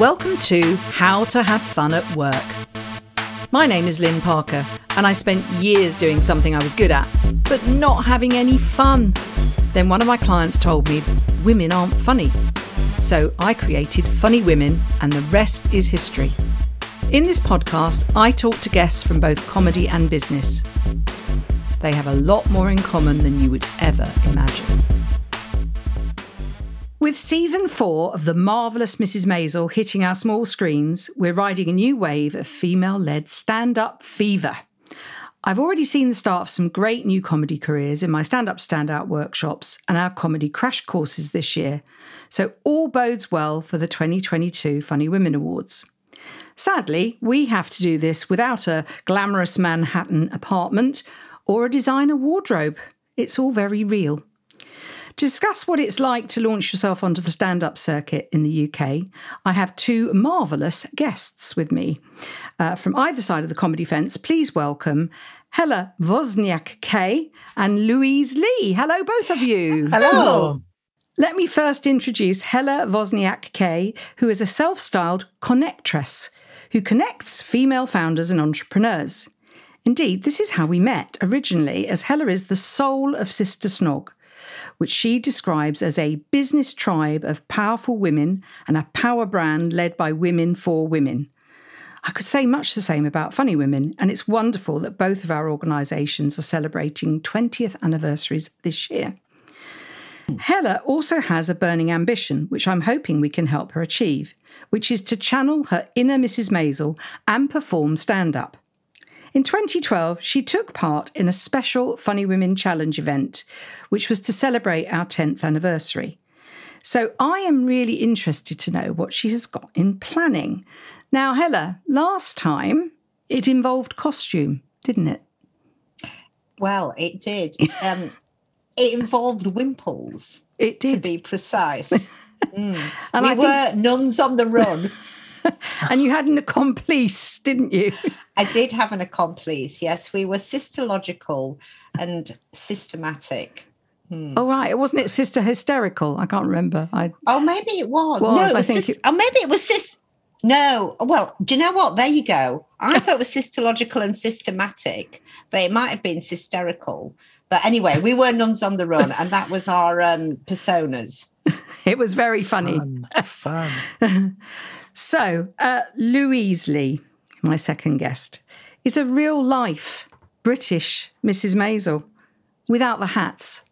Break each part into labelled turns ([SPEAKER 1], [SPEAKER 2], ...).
[SPEAKER 1] Welcome to How to Have Fun at Work. My name is Lynne Parker, and I spent years doing something I was good at, but not having any fun. Then one of my clients told me women aren't funny. So I created Funny Women, and the rest is history. In this podcast, I talk to guests from both comedy and business. They have a lot more in common than you would ever imagine. With season four of The Marvellous Mrs. Maisel hitting our small screens, we're riding a new wave of female led stand up fever. I've already seen the start of some great new comedy careers in my stand up standout workshops and our comedy crash courses this year, so all bodes well for the 2022 Funny Women Awards. Sadly, we have to do this without a glamorous Manhattan apartment or a designer wardrobe. It's all very real. To discuss what it's like to launch yourself onto the stand up circuit in the UK, I have two marvellous guests with me. Uh, from either side of the comedy fence, please welcome Hella Wozniak Kay and Louise Lee. Hello, both of you.
[SPEAKER 2] Hello.
[SPEAKER 1] Let me first introduce Hella Wozniak Kay, who is a self styled connectress who connects female founders and entrepreneurs. Indeed, this is how we met originally, as Hella is the soul of Sister Snog, which she describes as a business tribe of powerful women and a power brand led by women for women. I could say much the same about Funny Women, and it's wonderful that both of our organisations are celebrating 20th anniversaries this year. Hella also has a burning ambition, which I'm hoping we can help her achieve, which is to channel her inner Mrs. Maisel and perform stand up. In 2012, she took part in a special Funny Women Challenge event, which was to celebrate our 10th anniversary. So I am really interested to know what she has got in planning. Now, Hella, last time it involved costume, didn't it?
[SPEAKER 2] Well, it did. Um, it involved wimples.
[SPEAKER 1] It did.
[SPEAKER 2] To be precise. Mm.
[SPEAKER 1] And
[SPEAKER 2] we
[SPEAKER 1] I
[SPEAKER 2] were
[SPEAKER 1] think-
[SPEAKER 2] nuns on the run.
[SPEAKER 1] and you had an accomplice, didn't you?
[SPEAKER 2] I did have an accomplice. Yes, we were sisterlogical and systematic.
[SPEAKER 1] Oh, right. Wasn't it Sister Hysterical? I can't remember. I
[SPEAKER 2] Oh, maybe it was.
[SPEAKER 1] Was,
[SPEAKER 2] no, it
[SPEAKER 1] I
[SPEAKER 2] was
[SPEAKER 1] think
[SPEAKER 2] sis-
[SPEAKER 1] it-
[SPEAKER 2] oh, maybe it was sis. No, well, do you know what? There you go. I thought it was sisterlogical and systematic, but it might have been hysterical. But anyway, we were nuns on the run, and that was our um, personas.
[SPEAKER 1] it was very funny.
[SPEAKER 3] Fun. Fun.
[SPEAKER 1] So, uh, Louise Lee, my second guest, is a real life British Mrs. Maisel without the hats.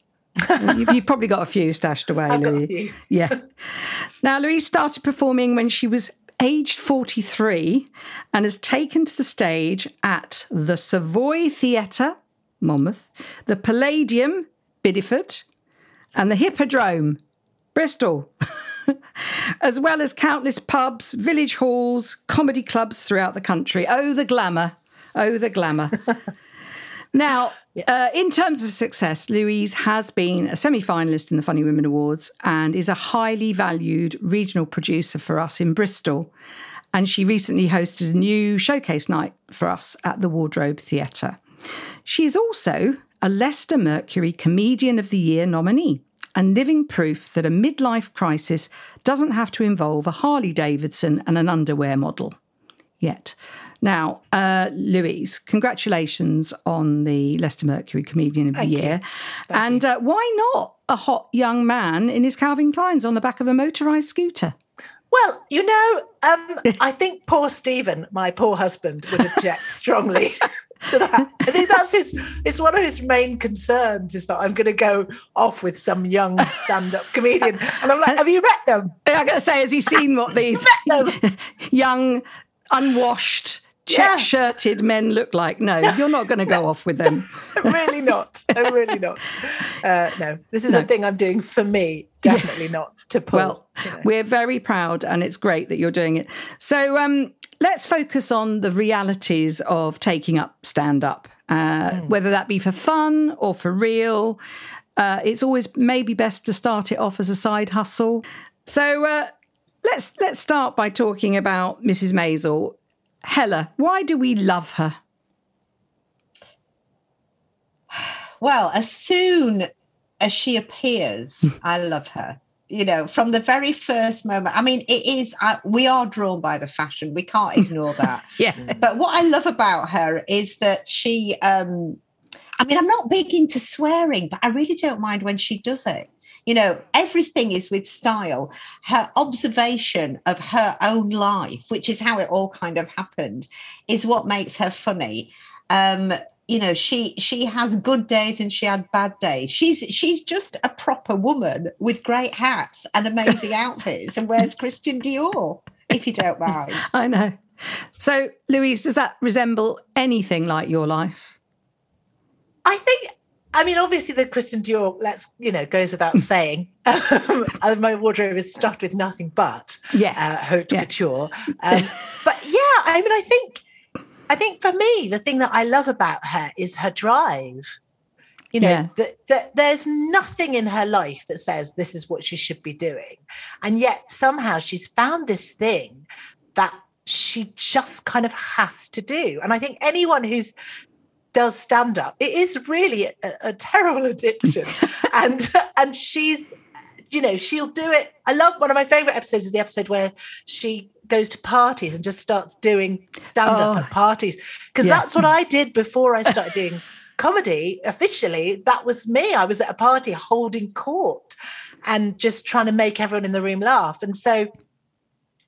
[SPEAKER 1] you've, you've probably got a few stashed away,
[SPEAKER 3] I've
[SPEAKER 1] Louise. Yeah. Now, Louise started performing when she was aged 43 and has taken to the stage at the Savoy Theatre, Monmouth, the Palladium, Bideford, and the Hippodrome, Bristol, as well as countless pubs, village halls, comedy clubs throughout the country. Oh, the glamour. Oh, the glamour. Now, uh, in terms of success, Louise has been a semi finalist in the Funny Women Awards and is a highly valued regional producer for us in Bristol. And she recently hosted a new showcase night for us at the Wardrobe Theatre. She is also a Leicester Mercury Comedian of the Year nominee and living proof that a midlife crisis doesn't have to involve a Harley Davidson and an underwear model yet. Now, uh, Louise, congratulations on the Leicester Mercury Comedian of
[SPEAKER 3] Thank
[SPEAKER 1] the. Year. and uh, why not a hot young man in his Calvin Kleins on the back of a motorised scooter?
[SPEAKER 3] Well, you know, um, I think poor Stephen, my poor husband, would object strongly to that. I think that's his. It's one of his main concerns is that I'm going to go off with some young stand-up comedian, and I'm like, "Have you met them?
[SPEAKER 1] I got to say, has he seen what these young, unwashed, check-shirted men look like? No, you're not going to go off with them.
[SPEAKER 3] Really not. I'm really not. Uh, no, this is
[SPEAKER 1] No.
[SPEAKER 3] a thing I'm doing for me. Definitely not to pull.
[SPEAKER 1] Well,
[SPEAKER 3] you know.
[SPEAKER 1] we're very proud, and it's great that you're doing it. So um, let's focus on the realities of taking up stand up, uh, whether that be for fun or for real. Uh, it's always maybe best to start it off as a side hustle. So uh, let's let's start by talking about Mrs. Maisel. Hella, why do we love her?
[SPEAKER 2] Well, as soon as she appears, I love her. You know, from the very first moment. I mean, it is, uh, we are drawn by the fashion. We can't ignore that.
[SPEAKER 1] yeah.
[SPEAKER 2] But what I love about her is that she, um, I mean, I'm not big into swearing, but I really don't mind when she does it. You know, everything is with style. Her observation of her own life, which is how it all kind of happened, is what makes her funny. Um, you know she she has good days and she had bad days she's she's just a proper woman with great hats and amazing outfits and wears christian dior if you don't mind
[SPEAKER 1] i know so louise does that resemble anything like your life
[SPEAKER 3] i think I mean, obviously, the Christian Dior, let's you know, goes without saying. Um, my wardrobe is stuffed with nothing but
[SPEAKER 1] yes,
[SPEAKER 3] uh, haute yeah. couture. Um, but yeah, I mean, I think I think for me, the thing that I love about her is her drive. You know, yeah. that, that there's nothing in her life that says this is what she should be doing. And yet somehow she's found this thing that she just kind of has to do. And I think anyone who's does stand up, it is really a, a terrible addiction. and and she's you know, she'll do it. I love one of my favorite episodes is the episode where she goes to parties and just starts doing stand up oh, at parties. Because yeah. that's what I did before I started doing comedy officially. That was me. I was at a party holding court and just trying to make everyone in the room laugh. And so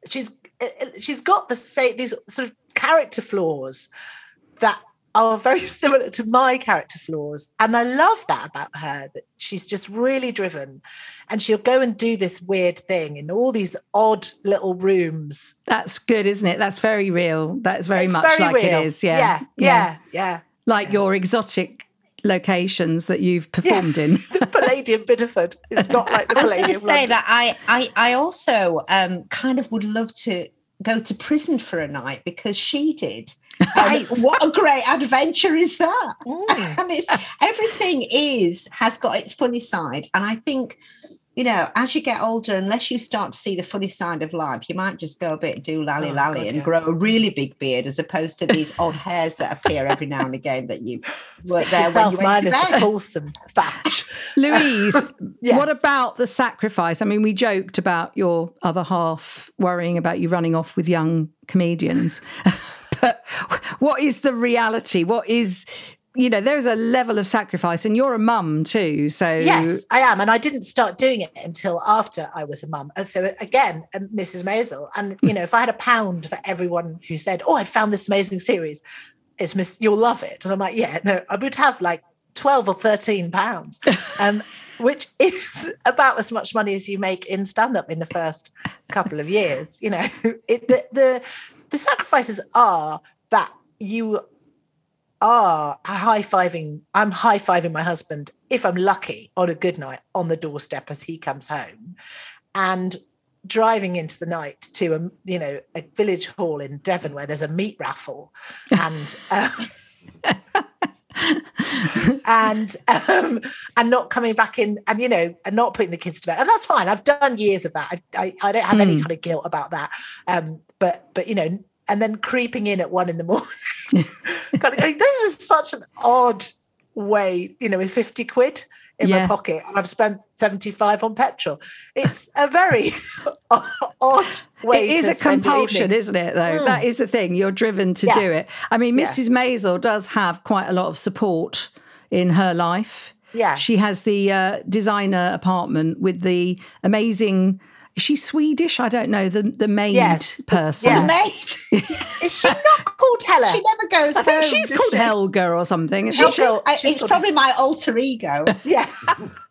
[SPEAKER 3] she's uh, uh, she's got the say these sort of character flaws that are very similar to my character flaws. And I love that about her that she's just really driven and she'll go and do this weird thing in all these odd little rooms.
[SPEAKER 1] That's good, isn't it? That's very real. That's very it's much very like real. it is. Yeah.
[SPEAKER 3] Yeah. Yeah. yeah.
[SPEAKER 1] Like
[SPEAKER 3] yeah.
[SPEAKER 1] your exotic locations that you've performed
[SPEAKER 3] yeah.
[SPEAKER 1] in.
[SPEAKER 3] the Palladium Bideford. It's not like the
[SPEAKER 2] I was
[SPEAKER 3] going
[SPEAKER 2] to say that I, I, I also um, kind of would love to go to prison for a night because she did. Right. what a great adventure is that? Mm. and it's everything is has got its funny side. And I think, you know, as you get older, unless you start to see the funny side of life, you might just go a bit doolally oh, lally and yeah. grow a really big beard as opposed to these odd hairs that appear every now and again that you were there when you went to bed.
[SPEAKER 3] wholesome thatch.
[SPEAKER 1] Louise, yes. what about the sacrifice? I mean, we joked about your other half worrying about you running off with young comedians. But what is the reality? What is you know there's a level of sacrifice and you're a mum too so
[SPEAKER 3] yes i am and i didn't start doing it until after i was a mum. So again mrs maisel and you know if i had a pound for everyone who said oh i found this amazing series it's miss you'll love it. And i'm like yeah no i would have like 12 or 13 pounds um, which is about as much money as you make in stand up in the first couple of years you know. It, the, the the sacrifices are that you are high fiving. I'm high fiving my husband if I'm lucky on a good night on the doorstep as he comes home, and driving into the night to a you know a village hall in Devon where there's a meat raffle, and. Um, and um, and not coming back in and you know and not putting the kids to bed. And that's fine. I've done years of that. I, I, I don't have mm. any hmm. kind of guilt about that. Um, but but you know and then creeping in at one in the morning. Kind of going, this is such an odd way you know with 50 quid in yeah. my pocket and I've spent 75 on petrol. It's a very odd way
[SPEAKER 1] It is a compulsion, isn't it, though? Mm. That is the thing. You're driven to yeah. do it. I mean, Mrs. Yeah. Maisel does have quite a lot of support in her life.
[SPEAKER 3] Yeah.
[SPEAKER 1] She has the uh, designer apartment with the amazing is she Swedish? I don't know. The the maid yes. person.
[SPEAKER 2] Yeah. The maid.
[SPEAKER 3] is she not called Hella?
[SPEAKER 2] She never goes.
[SPEAKER 1] I think she's called she? Helga or something. Is she?
[SPEAKER 2] Sure? It's probably my alter ego.
[SPEAKER 3] yeah.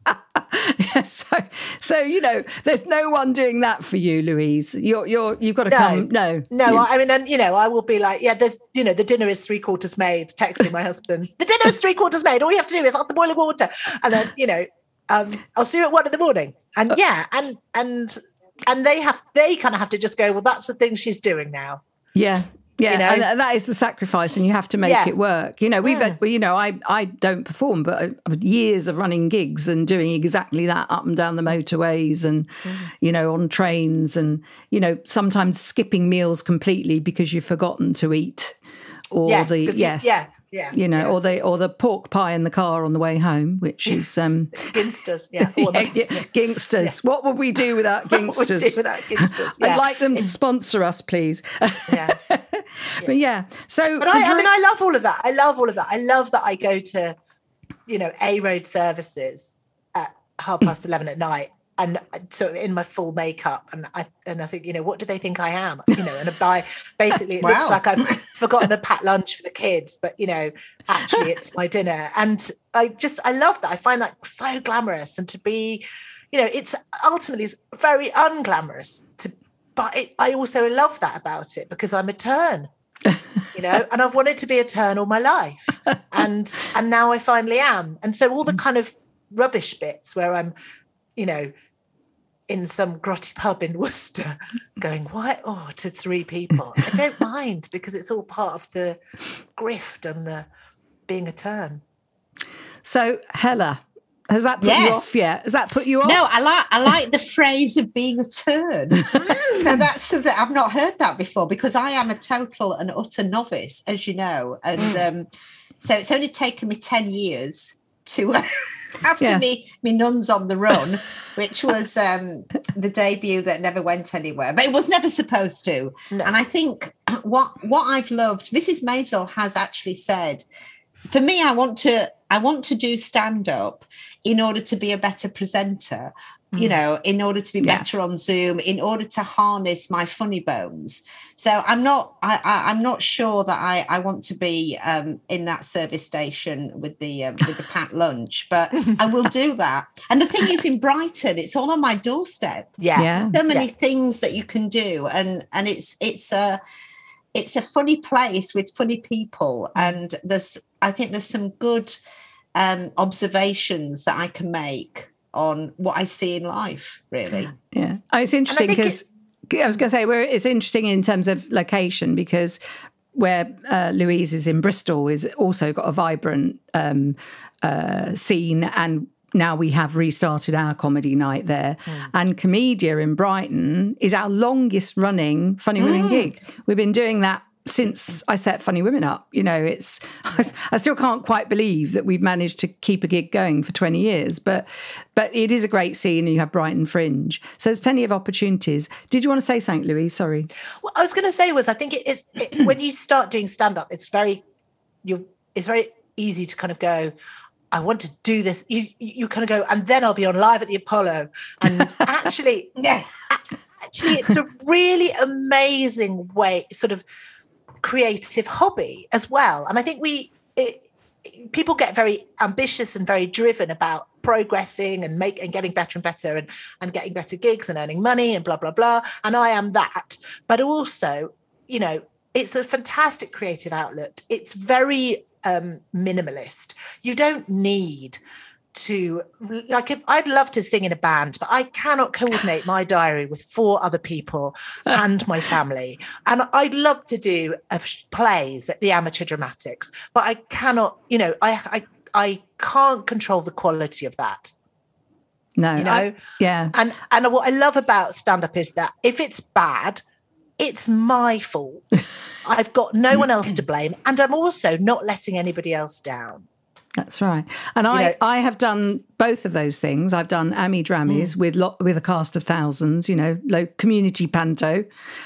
[SPEAKER 1] yeah, so so you know, there's no one doing that for you, Louise. You're you're you've got to no, come. No,
[SPEAKER 3] no. I mean, and you know, I will be like, yeah, there's you know, the dinner is three quarters made. Texting my husband, the dinner is three quarters made. All you have to do is add the boiling water, and then you know, um, I'll see you at one in the morning. And uh, yeah, and and and they have they kind of have to just go well that's the thing she's doing now
[SPEAKER 1] yeah yeah, you know? and that is the sacrifice, and you have to make yeah. it work. You know, we've, yeah. you know, I I don't perform, but years of running gigs and doing exactly that up and down the motorways, and mm. you know, on trains, and you know, sometimes skipping meals completely because you've forgotten to eat, or
[SPEAKER 3] yes,
[SPEAKER 1] the yes,
[SPEAKER 3] you, yeah, Yeah,
[SPEAKER 1] you know,
[SPEAKER 3] yeah.
[SPEAKER 1] or the or the pork pie in the car on the way home, which is um,
[SPEAKER 3] Ginsters. Yeah,
[SPEAKER 1] yeah,
[SPEAKER 3] all of
[SPEAKER 1] yeah, What would we do without
[SPEAKER 3] we do without Ginsters? Yeah.
[SPEAKER 1] I'd like them to sponsor us, please.
[SPEAKER 3] yeah.
[SPEAKER 1] but yeah, so
[SPEAKER 3] But I, I mean, I love all of that. I love all of that. I love that I go to, you know, A road services at half past eleven at night, and sort of in my full makeup, and I and I think, you know, what do they think I am? You know, and by basically it looks like I've forgotten to pack lunch for the kids, but you know, actually it's my dinner, and I just I love that. I find that so glamorous, and to be, you know, it's ultimately it's very unglamorous to. But it, I also love that about it because I'm a turn you know and i've wanted to be a turn all my life and and now i finally am and so all the mm. kind of rubbish bits where i'm you know in some grotty pub in worcester going what oh to three people i don't mind because it's all part of the grift and the being a turn
[SPEAKER 1] so Hella, has that put you off yet? Has that put you off?
[SPEAKER 2] No, I like I like the phrase of being a turn. now that's something I've not heard that before because I am a total and utter novice, as you know, and um, so it's only taken me ten years to. After
[SPEAKER 1] Yeah.
[SPEAKER 2] me, me nuns on the run, which was um, the debut that never went anywhere, but it was never supposed to.
[SPEAKER 3] No.
[SPEAKER 2] And I think what what I've loved, Mrs. Maisel has actually said, for me, I want to I want to do stand up in order to be a better presenter. You
[SPEAKER 3] Mm.
[SPEAKER 2] know, in order to be
[SPEAKER 1] Yeah.
[SPEAKER 2] better on Zoom, in order to harness my funny bones. So I'm not, I, I, I'm not sure that I, I want to be um, in that service station with the um, with the packed lunch, but I will do that. And the thing is, in Brighton, it's all on my doorstep
[SPEAKER 3] yeah
[SPEAKER 1] yeah.
[SPEAKER 2] so many
[SPEAKER 3] Yeah.
[SPEAKER 2] things that you can do and and it's it's a it's a funny place with funny people and there's i think there's some good um observations that i can make on what i see in life really.
[SPEAKER 1] Yeah, oh, it's interesting because I was going to say where it's interesting in terms of location because where uh, Louise is in Bristol is also got a vibrant um, uh, scene and. Now we have restarted our comedy night there, and Comedia in Brighton is our longest running Funny Women gig. We've been doing that since I set Funny Women up. You know, it's I, I still can't quite believe that we've managed to keep a gig going for 20 years, but but it is a great scene and you have Brighton Fringe. So there's plenty of opportunities. Did you want to say St. Louis? Sorry.
[SPEAKER 3] What I was going to say was, I think it is it, when you start doing stand up, it's very you. It's very easy to kind of go. I want to do this. You you kind of go, and then I'll be on live at the Apollo. And actually, actually, it's a really amazing way, sort of creative hobby as well. And I think we it, people get very ambitious and very driven about progressing and make and getting better and better and and getting better gigs and earning money and blah blah blah. And I am that, but also, you know, it's a fantastic creative outlet. It's very um, minimalist. You don't need to like if I'd love to sing in a band, but I cannot coordinate my diary with four other people and my family. And I'd love to do uh, plays at the amateur dramatics, but I cannot, you know, I I I can't control the quality of that.
[SPEAKER 1] No.
[SPEAKER 3] You know?
[SPEAKER 1] I- yeah.
[SPEAKER 3] And and what I love about stand up is that if it's bad, it's my fault. I've got no one else to blame, and I'm also not letting anybody else down.
[SPEAKER 1] That's right. And I,
[SPEAKER 3] know-
[SPEAKER 1] I have done both of those things. I've done am drammies mm. with lot, with a cast of thousands, you know, low community panto,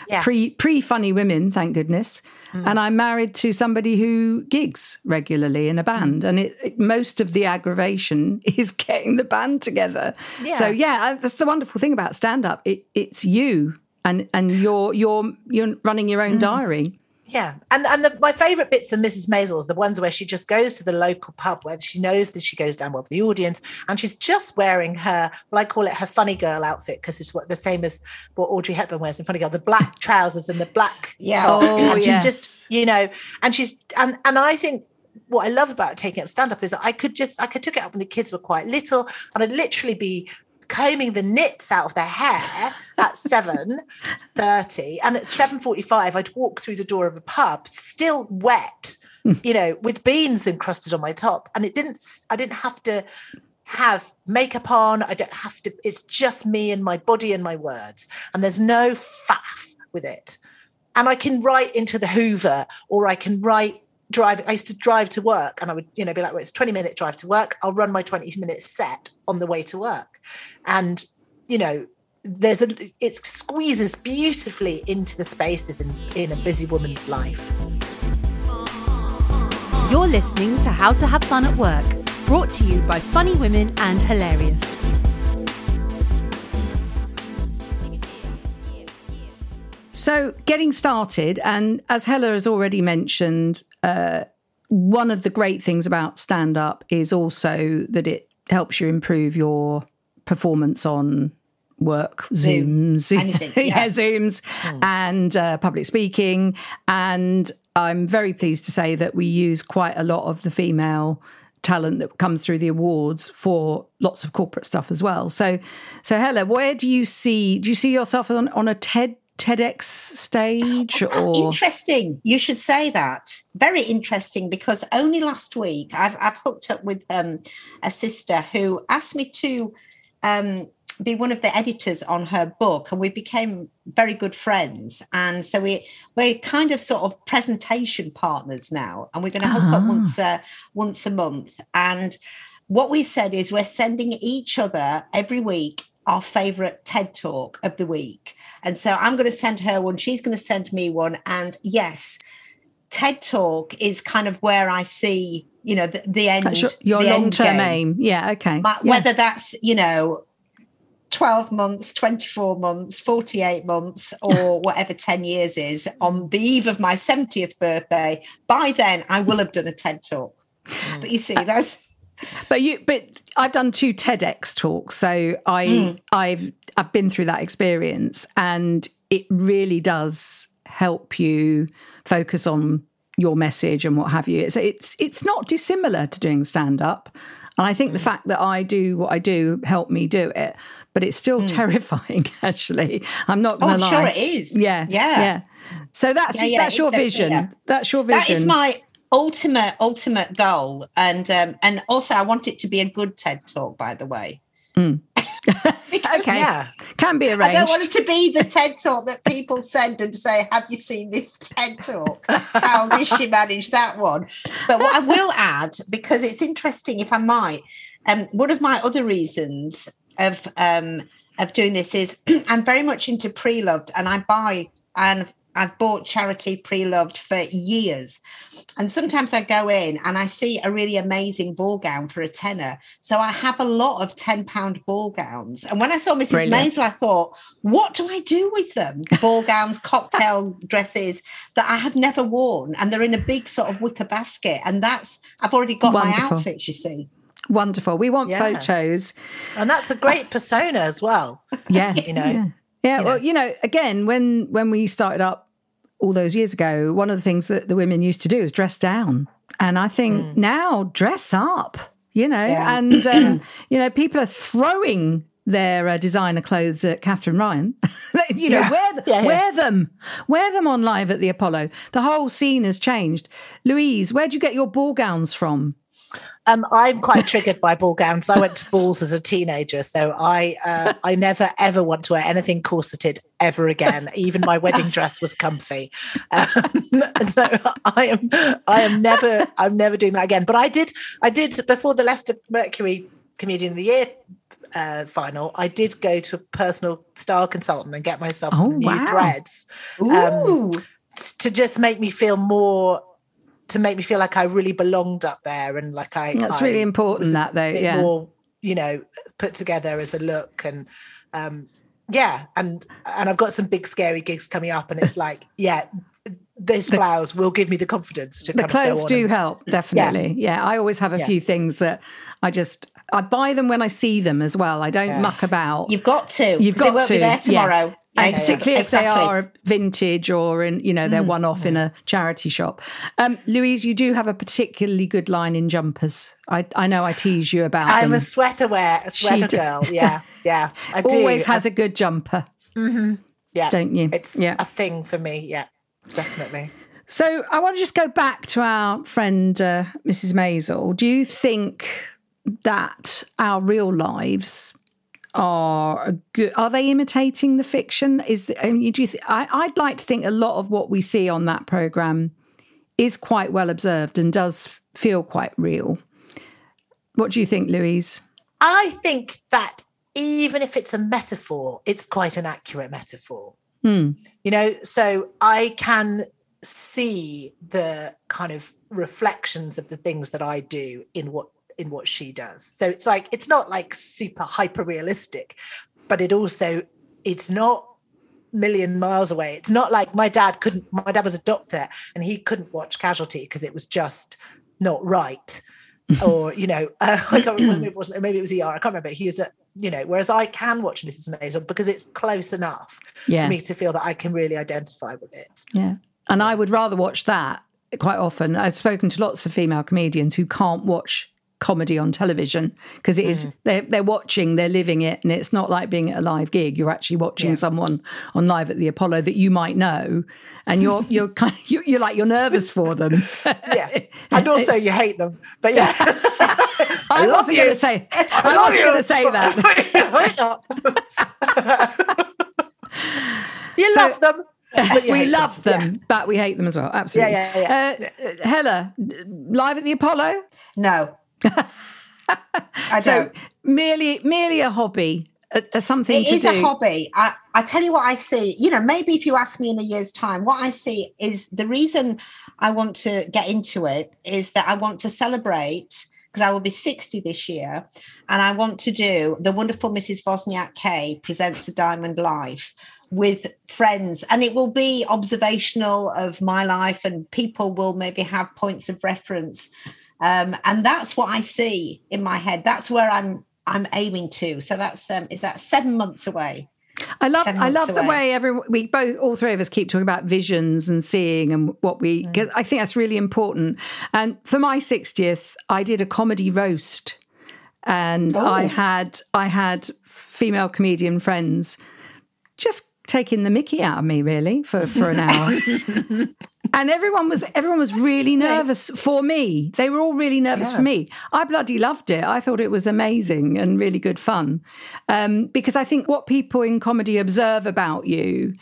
[SPEAKER 3] Yeah.
[SPEAKER 1] pre pre funny women, thank goodness. Mm. And I'm married to somebody who gigs regularly in a band, mm. and it, it- most of the aggravation is getting the band together. So
[SPEAKER 3] Yeah.
[SPEAKER 1] yeah, that's the wonderful thing about stand up. It, it's you, and and you're you're you're running your own diary.
[SPEAKER 3] Yeah, and and the, my favourite bits of Mrs. Maisel's the ones where she just goes to the local pub where she knows that she goes down well with the audience, and she's just wearing her, well, I call it her funny girl outfit because it's what the same as what Audrey Hepburn wears in Funny Girl, the black trousers and the black
[SPEAKER 2] Yeah.
[SPEAKER 3] top,
[SPEAKER 1] Oh,
[SPEAKER 3] and she's
[SPEAKER 1] yes.
[SPEAKER 3] just you know, and she's and and I think what I love about taking up stand up is that I could just I could took it up when the kids were quite little, and I'd literally be combing the nits out of their hair at 7.30 and at 7.45 I'd walk through the door of a pub still wet hmm. you know with beans encrusted on my top and it didn't I didn't have to have makeup on I don't have to it's just me and my body and my words and there's no faff with it and I can write into the Hoover or I can write driving. I used to drive to work, and I would, you know, be like, "Well, it's twenty minute drive to work. I'll run my twenty minute set on the way to work," and you know, there's a it squeezes beautifully into the spaces in, in a busy woman's life.
[SPEAKER 4] You're listening to How to Have Fun at Work, brought to you by Funny Women and Herlarious.
[SPEAKER 1] So, getting started, and as Hella has already mentioned, uh, one of the great things about stand up is also that it helps you improve your performance on work,
[SPEAKER 2] Zoom.
[SPEAKER 1] Zooms,
[SPEAKER 2] Anything,
[SPEAKER 1] yeah.
[SPEAKER 2] yeah.
[SPEAKER 1] Zooms, and uh, public speaking. And I'm very pleased to say that we use quite a lot of the female talent that comes through the awards for lots of corporate stuff as well. So, so Hella, where do you see? Do you see yourself on, on a TED TEDx stage or?
[SPEAKER 2] Interesting. You should say that. Very interesting because only last week I've I've hooked up with um, a sister who asked me to um, be one of the editors on her book, and we became very good friends. And so we we're kind of sort of presentation partners now, and we're going to hook up
[SPEAKER 1] Ah.
[SPEAKER 2] once uh, once a month. And what we said is we're sending each other every week our favorite TED talk of the week. And so I'm going to send her one, she's going to send me one. And yes, TED Talk is kind of where I see, you know, the, the end.
[SPEAKER 1] That's your, your
[SPEAKER 2] the end
[SPEAKER 1] long term
[SPEAKER 2] game.
[SPEAKER 1] aim. Yeah. Okay.
[SPEAKER 2] Ma-
[SPEAKER 1] Yeah.
[SPEAKER 2] Whether that's, you know, 12 months, 24 months, 48 months, or whatever 10 years is on the eve of my 70th birthday, by then I will have done a TED Talk. Mm. But you see, that's
[SPEAKER 1] But you, but I've done two TEDx talks, so I,
[SPEAKER 2] Hmm.
[SPEAKER 1] I've, I've been through that experience, and it really does help you focus on your message and what have you. It's, it's, it's not dissimilar to doing stand up, and I think the fact that I do what I do helped me do it. But it's still terrifying. Actually, I'm not
[SPEAKER 2] oh,
[SPEAKER 1] going to lie.
[SPEAKER 2] sure it is.
[SPEAKER 1] Yeah,
[SPEAKER 2] yeah.
[SPEAKER 1] yeah. So that's
[SPEAKER 2] Yeah, yeah,
[SPEAKER 1] that's your vision. That's your vision.
[SPEAKER 2] That is my ultimate ultimate goal, and um, and also I want it to be a good TED Talk. By the way, Because
[SPEAKER 1] Okay.
[SPEAKER 3] Yeah.
[SPEAKER 1] Can be arranged I
[SPEAKER 2] don't want it to be the TED Talk that people send and say, "Have you seen this TED Talk? How did she manage that one?" But what I will add, because it's interesting, if I might, um, one of my other reasons of um, of doing this is I'm very much into pre-loved, and I buy and I've bought charity pre-loved for years. And sometimes I go in and I see a really amazing ball gown for a tenner. So I have a lot of 10 pound ball gowns. And when I saw Mrs.
[SPEAKER 1] Brilliant.
[SPEAKER 2] Maisel, I thought, what do I do with them? Ball gowns, cocktail dresses that I have never worn. And they're in a big sort of wicker basket. And that's, I've already got my
[SPEAKER 1] Wonderful.
[SPEAKER 2] outfits, you see.
[SPEAKER 1] Wonderful. We want
[SPEAKER 3] Yeah.
[SPEAKER 1] photos.
[SPEAKER 3] And that's a great persona as well.
[SPEAKER 1] Yeah.
[SPEAKER 3] You know.
[SPEAKER 1] Yeah. Yeah,
[SPEAKER 3] You
[SPEAKER 1] well,
[SPEAKER 3] know.
[SPEAKER 1] you know, again, when when we started up all those years ago, one of the things that the women used to do is dress down, and I think now dress up. You know,
[SPEAKER 2] Yeah.
[SPEAKER 1] and um, you know, people are throwing their uh, designer clothes at Katherine Ryan. you know,
[SPEAKER 2] Yeah.
[SPEAKER 1] wear th-
[SPEAKER 3] Yeah, yeah.
[SPEAKER 1] wear them, wear them on live at the Apollo. The whole scene has changed. Louise, where'd you get your ball gowns from?
[SPEAKER 3] Um, I'm quite triggered by ball gowns. I went to balls as a teenager, so I uh, I never ever want to wear anything corseted ever again. Even my wedding dress was comfy, um, so I am I am never I'm never doing that again. But I did I did before the Leicester Mercury Comedian of the Year uh, final. I did go to a personal style consultant and get myself
[SPEAKER 1] Oh,
[SPEAKER 3] some new
[SPEAKER 1] wow.
[SPEAKER 3] dreads
[SPEAKER 2] Ooh.
[SPEAKER 3] to just make me feel more to make me feel like I really belonged up there and like I
[SPEAKER 1] That's
[SPEAKER 3] I
[SPEAKER 1] really important. That though, yeah.
[SPEAKER 3] more you know put together as a look and um yeah and and I've got some big scary gigs coming up and it's like yeah this blouse will give me the confidence to
[SPEAKER 1] the
[SPEAKER 3] kind of go
[SPEAKER 1] clothes
[SPEAKER 3] on
[SPEAKER 1] do
[SPEAKER 3] and-
[SPEAKER 1] help definitely yeah. i always have a
[SPEAKER 3] Yeah.
[SPEAKER 1] few things that i just i buy them when i see them as well i don't
[SPEAKER 3] Yeah.
[SPEAKER 1] muck about
[SPEAKER 2] You've got to.
[SPEAKER 1] You've got
[SPEAKER 2] they won't
[SPEAKER 1] to,
[SPEAKER 2] be there
[SPEAKER 1] yeah.
[SPEAKER 2] tomorrow.
[SPEAKER 1] and
[SPEAKER 3] yeah.
[SPEAKER 1] particularly if they are vintage or in you know they're one off in a charity shop um louise you do have a particularly good line in jumpers i i know i tease you about
[SPEAKER 3] I'm
[SPEAKER 1] them
[SPEAKER 3] a sweater wear a
[SPEAKER 1] She
[SPEAKER 3] sweater
[SPEAKER 1] d-
[SPEAKER 3] girl yeah yeah I do
[SPEAKER 1] always has a good jumper
[SPEAKER 3] Mhm. yeah
[SPEAKER 1] don't you
[SPEAKER 3] it's
[SPEAKER 1] yeah
[SPEAKER 3] a thing for me yeah definitely
[SPEAKER 1] So I want to just go back to our friend uh, Mrs. Maisel. Do you think that our real lives are good? Are they imitating the fiction? Is the, I mean, do you th- I, I'd like to think a lot of what we see on that program is quite well observed and does feel quite real. What do you think, Louise?
[SPEAKER 3] I think that even if it's a metaphor, it's quite an accurate metaphor.
[SPEAKER 1] Hmm.
[SPEAKER 3] You know, so I can see the kind of reflections of the things that I do in what in what she does. So it's like it's not like super hyper realistic, but it also it's not million miles away. It's not like my dad couldn't my dad was a doctor and he couldn't watch casualty because it was just not right. or, you know, uh, I can't remember maybe it wasn't maybe it was ER, I can't remember. He was a you know, whereas I can watch Mrs. Maisel because it's close enough
[SPEAKER 1] Yeah.
[SPEAKER 3] for me to feel that I can really identify with it.
[SPEAKER 1] Yeah. And I would rather watch that quite often. I've spoken to lots of female comedians who can't watch comedy on television because it
[SPEAKER 3] Mm.
[SPEAKER 1] is they're, they're watching they're living it and it's not like being at a live gig you're actually watching
[SPEAKER 3] Yeah.
[SPEAKER 1] someone on live at the apollo that you might know and you're you're kind of, you're, you're like you're nervous for them
[SPEAKER 3] Yeah. And also
[SPEAKER 1] It's-
[SPEAKER 3] you hate them. But yeah.
[SPEAKER 1] i
[SPEAKER 3] love
[SPEAKER 1] wasn't going to say i,
[SPEAKER 3] I
[SPEAKER 1] wasn't going to say that
[SPEAKER 3] you
[SPEAKER 1] So-
[SPEAKER 3] love them.
[SPEAKER 1] we love
[SPEAKER 3] Yeah.
[SPEAKER 1] them, but we hate them as well. Absolutely.
[SPEAKER 3] Yeah, yeah,
[SPEAKER 1] Uh, uh, Hella, live at the Apollo.
[SPEAKER 2] No. I
[SPEAKER 1] So merely, merely a hobby, uh, uh, something
[SPEAKER 2] It is
[SPEAKER 1] do.
[SPEAKER 2] a hobby. I, I tell you what I see. You know, maybe if you ask me in a year's time, what I see is the reason I want to get into it is that I want to celebrate because I will be 60 this year, and I want to do the wonderful Mrs. Wozniak Kay presents a Diamond Life with friends, and it will be observational of my life, and people will maybe have points of reference. Um, and that's what I see in my head. That's where I'm I'm aiming to. So that's um, is that seven months away?
[SPEAKER 1] I love, I love
[SPEAKER 2] months
[SPEAKER 1] the way every we both, all three of us, keep talking about visions and seeing and what we.
[SPEAKER 2] Mm.
[SPEAKER 1] Because I think that's really important. And for my sixtieth, I did a comedy roast, and I
[SPEAKER 2] Oh.
[SPEAKER 1] had I had female comedian friends just taking the Mickey out of me, really, for for an hour. and everyone was everyone was really nervous for me. They were all really nervous for me. I bloody loved it. I thought it was amazing and really good fun. Um, because I think what people in comedy observe about you,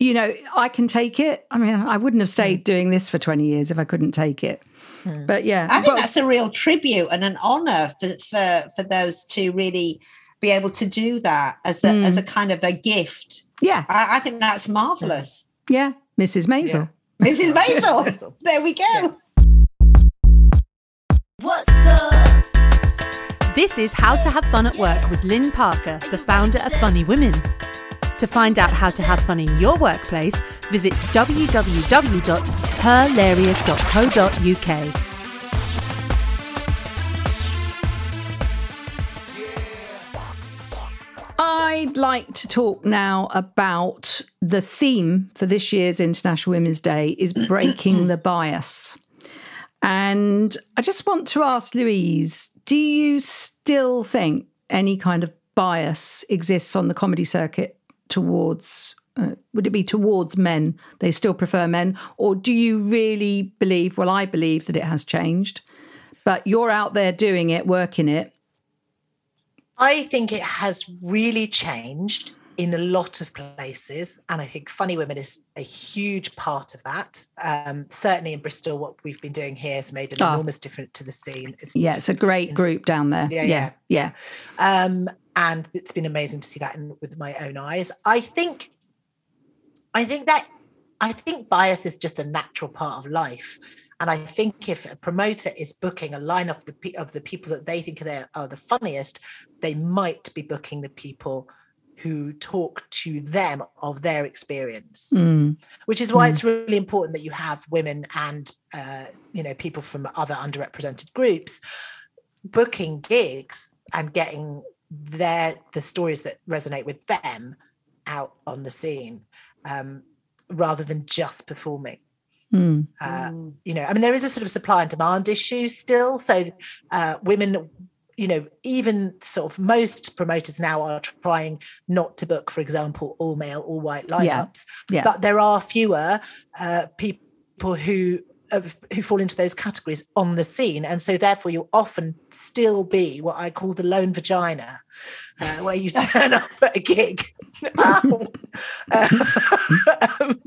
[SPEAKER 1] you know, I can take it. I mean, I wouldn't have stayed hmm. doing this for 20 years if I couldn't take it. Hmm. But yeah.
[SPEAKER 2] I think
[SPEAKER 1] but-
[SPEAKER 2] that's a real tribute and an honor for for for those to really be able to do that as a as hmm. a kind of a gift.
[SPEAKER 1] yeah,
[SPEAKER 2] I, I think that's marvelous.
[SPEAKER 1] yeah. Mrs. Maisel.
[SPEAKER 2] Mrs. Maisel, there we go. What's up?
[SPEAKER 4] This is How to Have Fun at Work with Lynne Parker, the founder of Funny Women. To find out how to have fun in your workplace, visit www.herlarious.co.uk.
[SPEAKER 1] I'd like to talk now about the theme for this year's International Women's Day is breaking the bias. And I just want to ask Louise, do you still think any kind of bias exists on the comedy circuit towards uh, would it be towards men? They still prefer men or do you really believe well I believe that it has changed. But you're out there doing it, working it.
[SPEAKER 3] I think it has really changed in a lot of places. And I think Funny Women is a huge part of that. Um, certainly in Bristol, what we've been doing here has made an
[SPEAKER 1] Ah.
[SPEAKER 3] enormous difference to the scene. It's
[SPEAKER 1] Yeah, it's a great group down there.
[SPEAKER 3] Yeah,
[SPEAKER 1] yeah.
[SPEAKER 3] yeah.
[SPEAKER 1] yeah.
[SPEAKER 3] um, and it's been amazing to see that in, with my own eyes. I think, I think that, I think bias is just a natural part of life, and I think if a promoter is booking a line of the of the people that they think are, are the funniest, they might be booking the people who talk to them of their experience
[SPEAKER 1] Mm.
[SPEAKER 3] which is why
[SPEAKER 1] Mm.
[SPEAKER 3] it's really important that you have women and uh, you know people from other underrepresented groups booking gigs and getting their the stories that resonate with them out on the scene um, rather than just performing
[SPEAKER 1] Mm.
[SPEAKER 3] uh, you know i mean there is a sort of supply and demand issue still so uh, women you know even sort of most promoters now are trying not to book for example all male all white
[SPEAKER 1] Yeah.
[SPEAKER 3] lineups
[SPEAKER 1] Yeah.
[SPEAKER 3] but there are fewer uh, people who who fall into those categories on the scene and so therefore you'll often still be what i call the lone vagina uh, where you turn up at a gig um,
[SPEAKER 1] I'm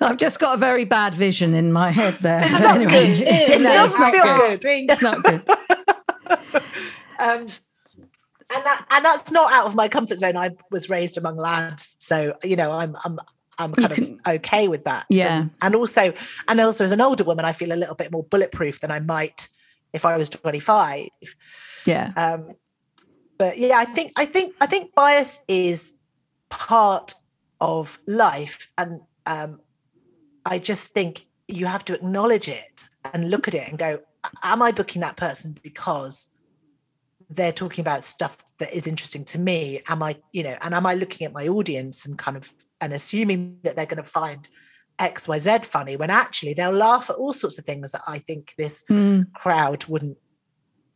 [SPEAKER 1] I've just got a very bad vision in my head there.
[SPEAKER 3] It's not good.
[SPEAKER 2] It
[SPEAKER 1] no,
[SPEAKER 3] does
[SPEAKER 1] it's not
[SPEAKER 3] feel
[SPEAKER 1] good.
[SPEAKER 3] good.
[SPEAKER 1] It's not good.
[SPEAKER 3] um, and that and that's not out of my comfort zone. I was raised among lads, so you know I'm I'm I'm kind
[SPEAKER 1] can-
[SPEAKER 3] of okay with that.
[SPEAKER 1] Yeah.
[SPEAKER 3] And also and also as an older woman, I feel a little bit more bulletproof than I might if I was 25.
[SPEAKER 1] Yeah.
[SPEAKER 3] Um, but yeah, I think I think I think bias is part of life, and um, I just think you have to acknowledge it and look at it and go, "Am I booking that person because they're talking about stuff that is interesting to me? Am I, you know, and am I looking at my audience and kind of and assuming that they're going to find X, Y, Z funny when actually they'll laugh at all sorts of things that I think this
[SPEAKER 1] Mm.
[SPEAKER 3] crowd wouldn't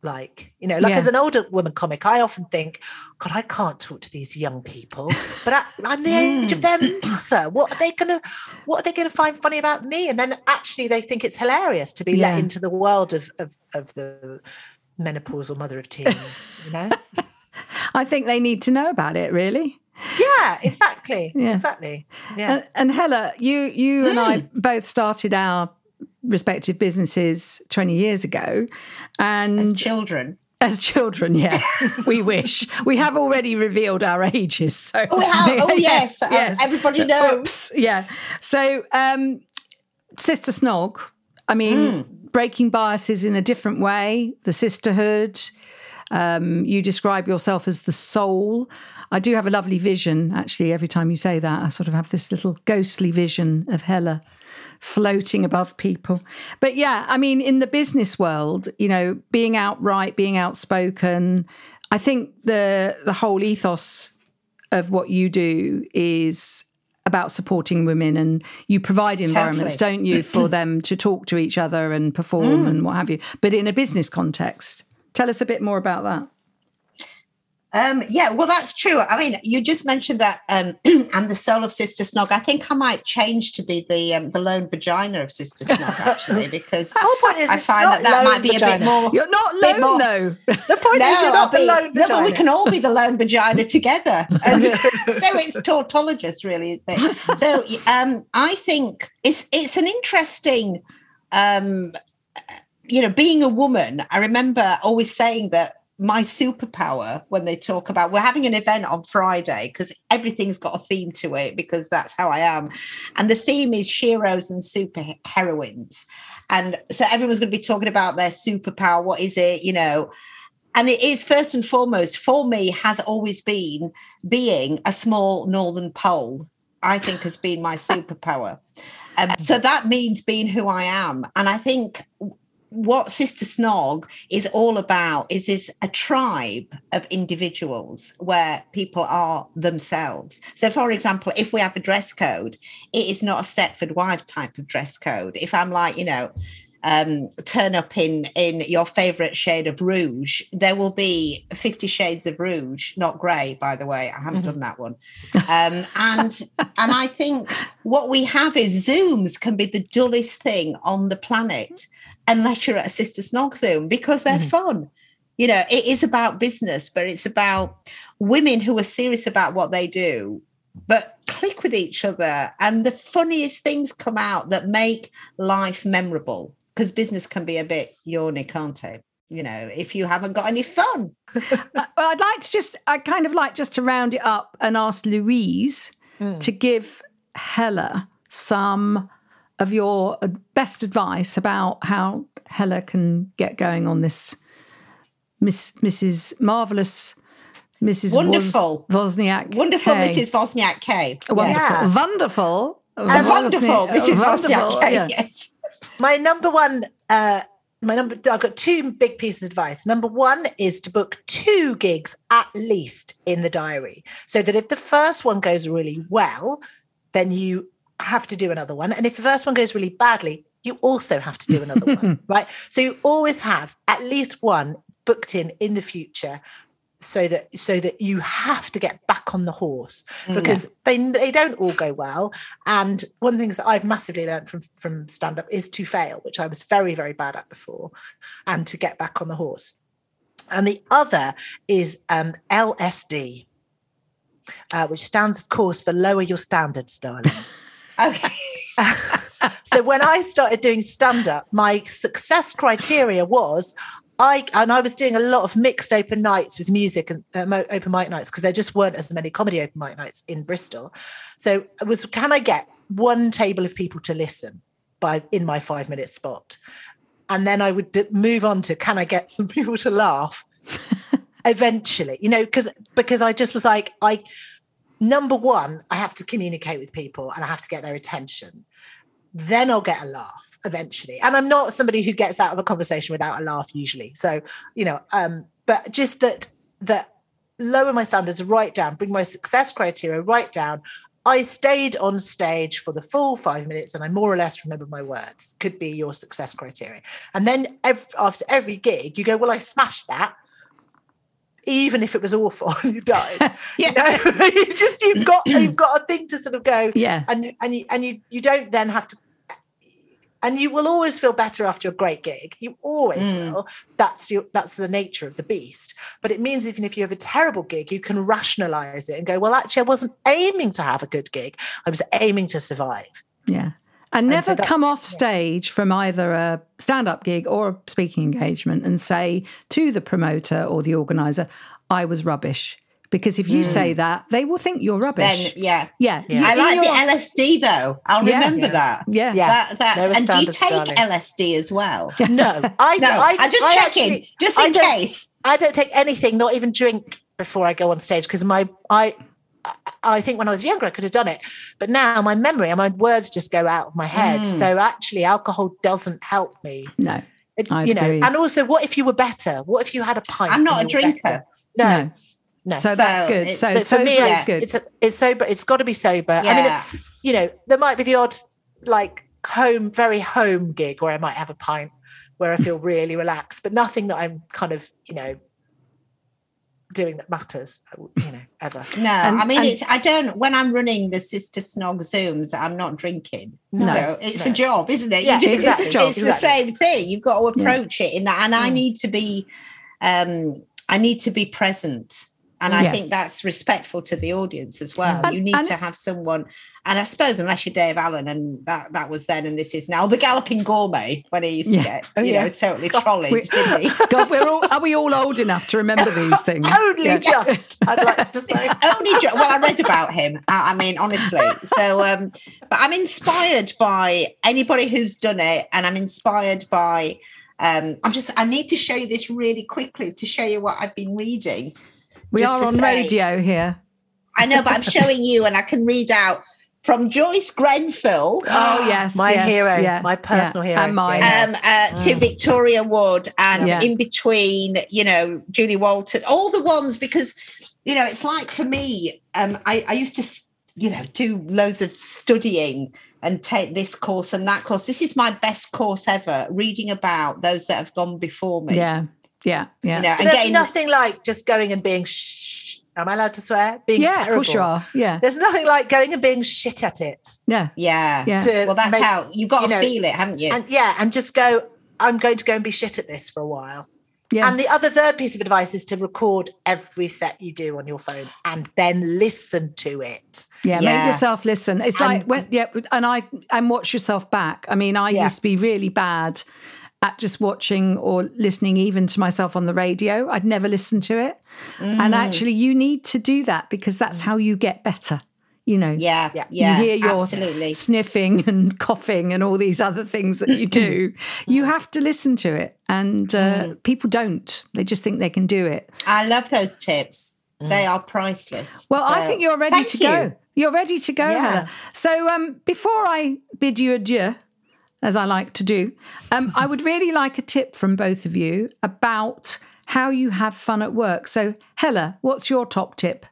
[SPEAKER 3] like you know like
[SPEAKER 1] Yeah.
[SPEAKER 3] as an older woman comic i often think god i can't talk to these young people but I, i'm the age of their mother what are they gonna what are they gonna find funny about me and then actually they think it's hilarious to be
[SPEAKER 1] Yeah.
[SPEAKER 3] let into the world of of, of the menopausal mother of teens you know
[SPEAKER 1] I think they need to know about it, really.
[SPEAKER 3] yeah exactly
[SPEAKER 1] Yeah.
[SPEAKER 3] exactly yeah
[SPEAKER 1] And, and Hella, you you and I hmm. both started our respective businesses 20 years ago. And
[SPEAKER 2] As children.
[SPEAKER 1] As children, yeah, we wish. We have already revealed our ages. So
[SPEAKER 2] Oh, we have. Oh, yes. Uh, everybody knows.
[SPEAKER 1] Oops, yeah. So, um, Sister Snog, I mean,
[SPEAKER 2] Hmm.
[SPEAKER 1] breaking biases in a different way, the sisterhood. Um, you describe yourself as the soul. I do have a lovely vision, actually, every time you say that. I sort of have this little ghostly vision of Hella floating above people. But yeah, I mean, in the business world, you know, being outright, being outspoken, I think the the whole ethos of what you do is about supporting women and you provide environments,
[SPEAKER 2] Totally.
[SPEAKER 1] don't you, for them to talk to each other and perform mm. and what have you, but in a business context. Tell us a bit more about that.
[SPEAKER 2] Um, yeah, well, that's true. I mean, you just mentioned that, um, and the soul of Sister Snog. I think I might change to be the um, the lone vagina of Sister Snog, actually, because
[SPEAKER 3] the whole point is
[SPEAKER 2] I find that that might be a bit more.
[SPEAKER 1] You're not
[SPEAKER 2] Bit
[SPEAKER 1] alone,
[SPEAKER 2] more-
[SPEAKER 1] though.
[SPEAKER 3] the point is you're
[SPEAKER 2] I'll
[SPEAKER 3] not the
[SPEAKER 2] be-
[SPEAKER 3] lone
[SPEAKER 2] no, but we can all be the lone vagina together. And so it's tautologist, really, isn't it? So um, I think it's it's an interesting, um, you know, being a woman. I remember always saying that my superpower when they talk about we're having an event on Friday because everything's got a theme to it because that's how I am, and the theme is heroes and super heroines. And so everyone's going to be talking about their superpower. What is it? You know, and it is first and foremost for me has always been being a small northern pole i think has been my superpower um, so that means being who i am and i think what sister snog is all about is this a tribe of individuals where people are themselves so for example if we have a dress code it is not a stepford wife type of dress code if i'm like you know um, turn up in in your favorite shade of rouge, there will be Fifty Shades of Rouge, not grey, by the way. I haven't done that one. Um, and and I think what we have is Zooms can be the dullest thing on the planet, unless you're at a Sister Snog Zoom because they're fun. You know, it is about business, but it's about women who are serious about what they do but click with each other. And the funniest things come out that make life memorable because business can be a bit yawny can't it? You know if you haven't got any fun.
[SPEAKER 1] Uh, well, I'd like to just, I kind of like just to round it up and ask Louise to give Hella some of your uh, best advice about how Hella can get going on this Miss Mrs. Marvelous Mrs.
[SPEAKER 2] Wonderful.
[SPEAKER 1] Woz- Wozniak.
[SPEAKER 2] wonderful
[SPEAKER 1] K.
[SPEAKER 2] mrs wozniak kay
[SPEAKER 1] Wonderful.
[SPEAKER 3] Yeah.
[SPEAKER 1] Wonderful.
[SPEAKER 2] Uh, wonderful mrs
[SPEAKER 1] Wonderful,
[SPEAKER 2] wozniak kay
[SPEAKER 1] yeah.
[SPEAKER 2] yes
[SPEAKER 3] my number one uh my number i've got two big pieces of advice number one is to book two gigs at least in the diary so that if the first one goes really well then you have to do another one. And if the first one goes really badly you also have to do another one right? So you always have at least one booked in in the future so that so that you have to get back on the horse because they they don't all go well. And one of the things that I've massively learned from from stand up is to fail which I was very very bad at before and to get back on the horse. And the other is um, LSD uh, which stands of course for lower your standards darling
[SPEAKER 2] okay.
[SPEAKER 3] So when I started doing stand up, my success criteria was I and I was doing a lot of mixed open nights with music and uh, open mic nights because there just weren't as many comedy open mic nights in Bristol. So it was can I get one table of people to listen by in my five minute spot, and then I would d- move on to can I get some people to laugh? Eventually, you know, because because I just was like I number one I have to communicate with people and I have to get their attention. Then I'll get a laugh eventually. And I'm not somebody who gets out of a conversation without a laugh usually. So, you know, um, but just that that lower my standards right down, bring my success criteria right down. I stayed on stage for the full five minutes and I more or less remember my words, could be your success criteria. And then ev- after every gig, you go, Well, I smashed that. Even if it was awful you died.
[SPEAKER 1] Yeah.
[SPEAKER 3] You know, you just you've got you've got a thing to sort of go,
[SPEAKER 1] Yeah.
[SPEAKER 3] and and you and you you don't then have to and you will always feel better after a great gig you always
[SPEAKER 2] Mm.
[SPEAKER 3] will that's your that's the nature of the beast but it means even if you have a terrible gig you can rationalize it and go well actually i wasn't aiming to have a good gig i was aiming to survive
[SPEAKER 1] Yeah. And never
[SPEAKER 3] so that-
[SPEAKER 1] come off stage from either a stand up gig or a speaking engagement and say to the promoter or the organizer, I was rubbish. Because if you say that, they will think you're
[SPEAKER 2] Hmm. Then
[SPEAKER 1] rubbish.
[SPEAKER 2] yeah.
[SPEAKER 1] yeah.
[SPEAKER 3] Yeah.
[SPEAKER 1] You-
[SPEAKER 2] I like
[SPEAKER 1] your-
[SPEAKER 2] the LSD though. I'll
[SPEAKER 1] Yeah.
[SPEAKER 2] remember
[SPEAKER 3] Yeah.
[SPEAKER 2] that.
[SPEAKER 1] Yeah.
[SPEAKER 3] Yeah.
[SPEAKER 2] That, that's and do you take
[SPEAKER 3] darling.
[SPEAKER 2] LSD as well?
[SPEAKER 3] no i
[SPEAKER 2] No,
[SPEAKER 3] I,
[SPEAKER 2] I, just
[SPEAKER 3] I
[SPEAKER 2] checking,
[SPEAKER 3] actually-
[SPEAKER 2] just in
[SPEAKER 3] don't-
[SPEAKER 2] case.
[SPEAKER 3] I don't take anything, not even drink before I go on stage because my I I think when I was younger I could have done it, but now my memory and my words just go out of my head.
[SPEAKER 2] Mm.
[SPEAKER 3] So actually, alcohol doesn't help me.
[SPEAKER 1] No.
[SPEAKER 3] It-
[SPEAKER 1] I'd
[SPEAKER 3] you know,
[SPEAKER 1] agree.
[SPEAKER 3] and also, what if you were better? What if you had a pint?
[SPEAKER 2] I'm not a drinker.
[SPEAKER 3] No,
[SPEAKER 1] No.
[SPEAKER 3] no.
[SPEAKER 1] So that's good.
[SPEAKER 2] it's-
[SPEAKER 1] So,
[SPEAKER 3] So
[SPEAKER 1] so
[SPEAKER 3] for me,
[SPEAKER 1] that's
[SPEAKER 3] it's,
[SPEAKER 1] good.
[SPEAKER 3] it's a, it's sober. It's got to be sober. I mean,
[SPEAKER 2] Yeah.
[SPEAKER 3] you know, there might be the odd like home, very home gig where I might have a pint where I feel really relaxed, but nothing that I'm kind of, you know, doing that matters, you know, ever.
[SPEAKER 2] no,
[SPEAKER 1] And-
[SPEAKER 2] I mean
[SPEAKER 1] and-
[SPEAKER 2] it's. I don't. When I'm running the Sister Snog Zooms, I'm not drinking.
[SPEAKER 3] No,
[SPEAKER 2] so it's
[SPEAKER 3] no.
[SPEAKER 2] a job, isn't it?
[SPEAKER 3] Yeah,
[SPEAKER 1] exactly.
[SPEAKER 2] It's,
[SPEAKER 3] job,
[SPEAKER 2] it's
[SPEAKER 3] exactly.
[SPEAKER 2] the same thing. You've got to
[SPEAKER 1] Yeah.
[SPEAKER 2] approach it in that, and I
[SPEAKER 3] Mm.
[SPEAKER 2] need to be. um I need to be present. And I
[SPEAKER 1] Yeah.
[SPEAKER 2] think that's respectful to the audience as well.
[SPEAKER 1] And-
[SPEAKER 2] you need to have someone, and I suppose unless you're Dave Allen, and that that was then, and this is now the Galloping Gourmet when he used to
[SPEAKER 1] Yeah.
[SPEAKER 2] get,
[SPEAKER 3] Oh,
[SPEAKER 2] you
[SPEAKER 3] yeah.
[SPEAKER 2] know, totally
[SPEAKER 3] God,
[SPEAKER 2] trolled,
[SPEAKER 1] we-
[SPEAKER 2] didn't he?
[SPEAKER 1] God, we're all are we all old enough to remember these things?
[SPEAKER 3] Only
[SPEAKER 1] Yeah.
[SPEAKER 3] just, I'd like to say.
[SPEAKER 2] only jo- well i read about him I, I mean honestly so um but i'm inspired by anybody who's done it and i'm inspired by um i'm just i need to show you this really quickly to show you what i've been reading
[SPEAKER 1] We
[SPEAKER 2] just
[SPEAKER 1] are on
[SPEAKER 2] say-
[SPEAKER 1] radio here.
[SPEAKER 2] i know but i'm showing you and i can read out from joyce grenfell
[SPEAKER 1] Oh yes,
[SPEAKER 3] My
[SPEAKER 1] yes,
[SPEAKER 3] hero,
[SPEAKER 1] yeah,
[SPEAKER 3] my personal
[SPEAKER 1] yeah,
[SPEAKER 3] hero,
[SPEAKER 1] and mine.
[SPEAKER 2] um, uh, to
[SPEAKER 3] Mm.
[SPEAKER 2] Victoria Wood and
[SPEAKER 1] Yeah.
[SPEAKER 2] in between, you know, Julie Walters, all the ones because, you know, it's like for me, um, I, I used to, you know, do loads of studying and take this course and that course. This is my best course ever, reading about those that have gone before me.
[SPEAKER 1] yeah, yeah, yeah.
[SPEAKER 2] You know, and
[SPEAKER 3] There's
[SPEAKER 2] getting
[SPEAKER 3] nothing like just going and being shh. Am I allowed to swear? Being
[SPEAKER 1] yeah,
[SPEAKER 3] terrible.
[SPEAKER 1] of course you are. Yeah,
[SPEAKER 3] There's nothing like going and being shit at it.
[SPEAKER 1] yeah,
[SPEAKER 2] yeah.
[SPEAKER 1] yeah.
[SPEAKER 3] To
[SPEAKER 2] Well, that's
[SPEAKER 3] make-
[SPEAKER 2] how you've got
[SPEAKER 3] you
[SPEAKER 2] to
[SPEAKER 3] know,
[SPEAKER 2] feel it, haven't you?
[SPEAKER 3] And yeah, and just go, I'm going to go and be shit at this for a while.
[SPEAKER 1] yeah.
[SPEAKER 3] And the other third piece of advice is to record every set you do on your phone and then listen to it.
[SPEAKER 1] Yeah,
[SPEAKER 2] Yeah.
[SPEAKER 1] make yourself listen. It's like
[SPEAKER 3] And-
[SPEAKER 1] when, yeah, and I and watch yourself back. I mean, I
[SPEAKER 3] Yeah.
[SPEAKER 1] used to be really bad at just watching or listening even to myself on the radio. I'd never listen to it.
[SPEAKER 2] Mm.
[SPEAKER 1] And actually you need to do that because that's how you get better. You know.
[SPEAKER 2] yeah,
[SPEAKER 3] Yeah.
[SPEAKER 2] yeah,
[SPEAKER 1] you hear your
[SPEAKER 2] absolutely.
[SPEAKER 1] sniffing and coughing and all these other things that you do. you have to listen to it. And uh,
[SPEAKER 2] Mm.
[SPEAKER 1] people don't. They just think they can do it.
[SPEAKER 2] I love those tips. They are priceless.
[SPEAKER 1] Well, I think you're ready
[SPEAKER 2] thank
[SPEAKER 1] to
[SPEAKER 2] you.
[SPEAKER 1] go. You're ready to go,
[SPEAKER 3] Yeah.
[SPEAKER 1] Helen. So um, before I bid you adieu, as I like to do, um, I would really like a tip from both of you about how you have fun at work. So, Hella, what's your top tip?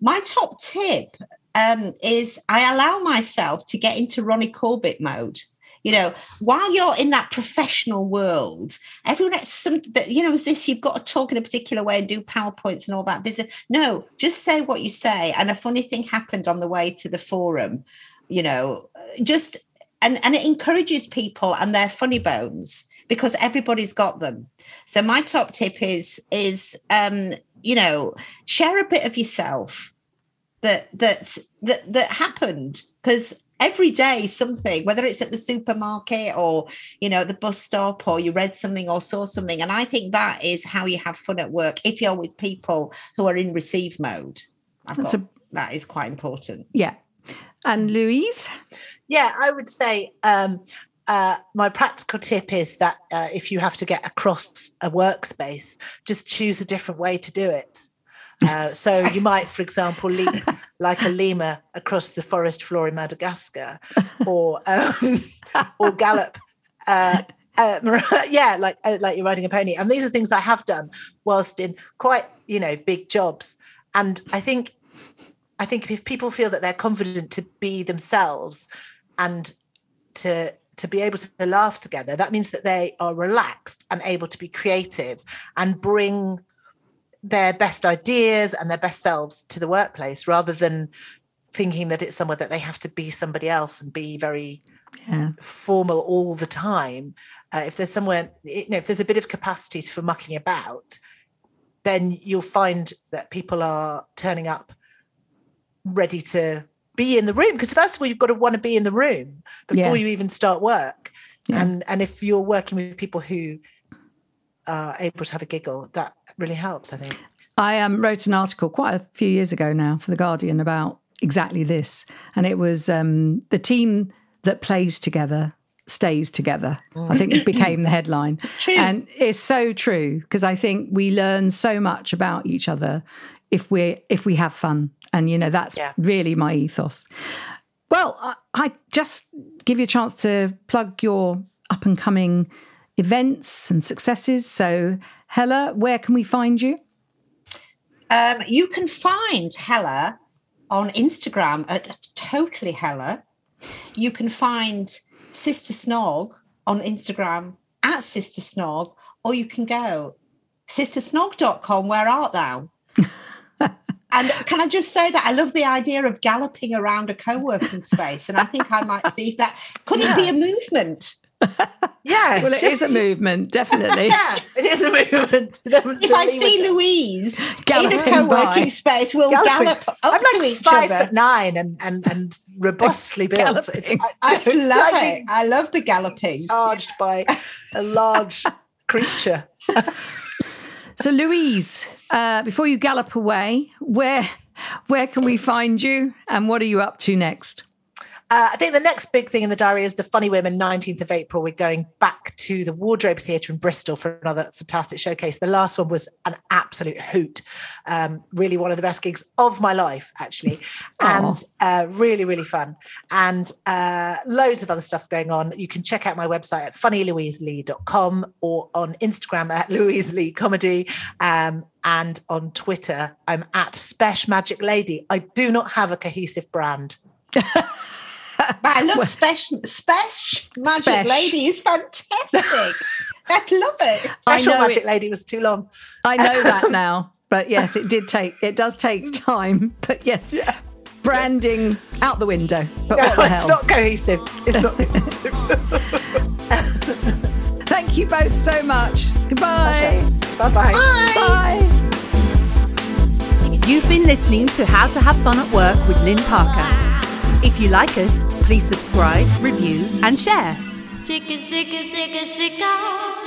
[SPEAKER 2] My top tip um, is I allow myself to get into Ronnie Corbett mode. You know, while you're in that professional world, everyone has something that, you know, with this, you've got to talk in a particular way and do PowerPoints and all that business. No, just say what you say. And a funny thing happened on the way to the forum, you know, just, and, and it encourages people and their funny bones because everybody's got them. So my top tip is, is, um, you know, share a bit of yourself that that that that happened because every day something, whether it's at the supermarket or, you know, the bus stop or you read something or saw something. And I think that is how you have fun at work if you're with people who are in receive mode. I've
[SPEAKER 1] That's
[SPEAKER 2] got,
[SPEAKER 1] a-
[SPEAKER 2] that is quite important.
[SPEAKER 1] Yeah. And Louise?
[SPEAKER 3] Yeah, I would say um, uh, my practical tip is that uh, if you have to get across a workspace, just choose a different way to do it. Uh, so you might, for example, leap like a lemur across the forest floor in Madagascar, or um, or gallop. Uh, uh, yeah, like uh, like you're riding a pony, and these are things I have done whilst in quite you know big jobs. And I think I think if people feel that they're confident to be themselves and to to be able to laugh together, that means that they are relaxed and able to be creative and bring their best ideas and their best selves to the workplace rather than thinking that it's somewhere that they have to be somebody else and be very
[SPEAKER 1] Yeah.
[SPEAKER 3] formal all the time. Uh, if there's somewhere, you know, if there's a bit of capacity for mucking about, then you'll find that people are turning up ready to be in the room. Because first of all, you've got to want to be in the room before
[SPEAKER 1] Yeah.
[SPEAKER 3] you even start work.
[SPEAKER 1] Yeah.
[SPEAKER 3] And and if you're working with people who are able to have a giggle, that really helps. I think.
[SPEAKER 1] I um, wrote an article quite a few years ago now for The Guardian about exactly this. And it was um, the team that plays together stays together. I think it became the headline.
[SPEAKER 2] true.
[SPEAKER 1] And it's so true because I think we learn so much about each other if we if we have fun. And you know that's
[SPEAKER 3] Yeah.
[SPEAKER 1] really my ethos. Well, I, I just give you a chance to plug your up and coming events and successes. So, Hella, where can we find you?
[SPEAKER 2] Um, you can find Hella on Instagram at totally Hella. You can find Sister Snog on Instagram at Sister Snog, or you can go sistersnog.com. Where art thou? and can I just say that I love the idea of galloping around a co working space, and I think I might see if that could it be a movement.
[SPEAKER 3] Yeah.
[SPEAKER 1] Well, it is a movement, definitely.
[SPEAKER 3] Yeah, it is a movement.
[SPEAKER 2] If I see Louise in a co-working
[SPEAKER 1] by.
[SPEAKER 2] space, we'll
[SPEAKER 3] Galloping.
[SPEAKER 2] gallop up
[SPEAKER 3] I'm
[SPEAKER 2] to
[SPEAKER 3] like
[SPEAKER 2] each
[SPEAKER 3] five
[SPEAKER 2] other.
[SPEAKER 3] foot nine and and and robustly built. It's,
[SPEAKER 1] Galloping.
[SPEAKER 2] I love it. I love the galloping.
[SPEAKER 3] Charged by a large creature.
[SPEAKER 1] So, Louise, uh, before you gallop away, where where can we find you, and what are you up to next?
[SPEAKER 3] Uh, I think the next big thing in the diary is the Funny Women, 19th of April. We're going back to the Wardrobe Theatre in Bristol for another fantastic showcase. The last one was an absolute hoot. Um, really one of the best gigs of my life, actually. And uh, really, really fun. And uh, loads of other stuff going on. You can check out my website at funnylouiselee.com or on Instagram at Louise Lee Comedy. Um, and on Twitter, I'm at Spesh Magic Lady. I do not have a cohesive brand.
[SPEAKER 2] But I love special, special magic
[SPEAKER 1] Spesh.
[SPEAKER 2] lady is fantastic. I love it.
[SPEAKER 1] I
[SPEAKER 3] Special
[SPEAKER 1] know
[SPEAKER 3] Magic
[SPEAKER 1] it-
[SPEAKER 3] Lady was too long.
[SPEAKER 1] I know that now, but yes, it did take it does take mm. time. But yes, branding out the window. But what the hell?
[SPEAKER 3] it's not cohesive. It's not cohesive.
[SPEAKER 1] Thank you both so much. Goodbye.
[SPEAKER 3] Bye bye.
[SPEAKER 1] Bye.
[SPEAKER 4] You've been listening to How to Have Fun at Work with Lynne Parker. If you like us, please subscribe, review, and share.
[SPEAKER 5] Chicken, chicken, chicken, chicken.